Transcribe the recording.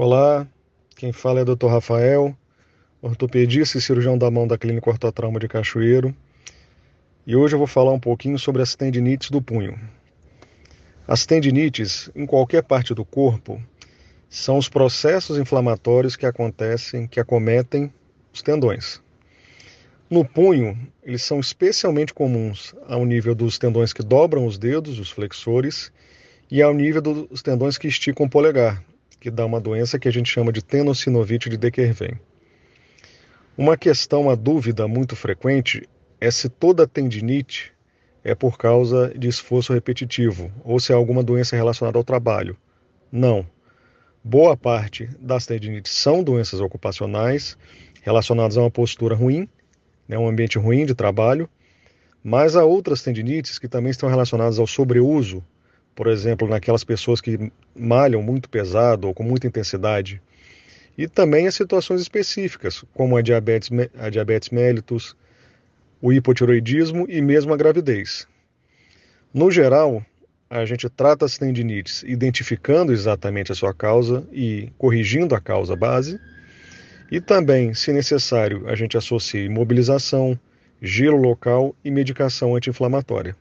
Olá, quem fala é o Dr. Rafael, ortopedista e cirurgião da mão da Clínica Ortotrauma de Cachoeiro. E hoje eu vou falar um pouquinho sobre as tendinites do punho. As tendinites, em qualquer parte do corpo, são os processos inflamatórios que acontecem, que acometem os tendões. No punho, eles são especialmente comuns ao nível dos tendões que dobram os dedos, os flexores, e ao nível dos tendões que esticam o polegar, que dá uma doença que a gente chama de tenossinovite de Dequervem. Uma questão, uma dúvida muito frequente é se toda tendinite é por causa de esforço repetitivo ou se é alguma doença relacionada ao trabalho. Não. Boa parte das tendinites são doenças ocupacionais relacionadas a uma postura ruim, né, um ambiente ruim de trabalho, mas há outras tendinites que também estão relacionadas ao sobreuso por exemplo, naquelas pessoas que malham muito pesado ou com muita intensidade. E também as situações específicas, como a diabetes, a diabetes mellitus, o hipotiroidismo e mesmo a gravidez. No geral, a gente trata as tendinites identificando exatamente a sua causa e corrigindo a causa base. E também, se necessário, a gente associa imobilização, gelo local e medicação anti-inflamatória.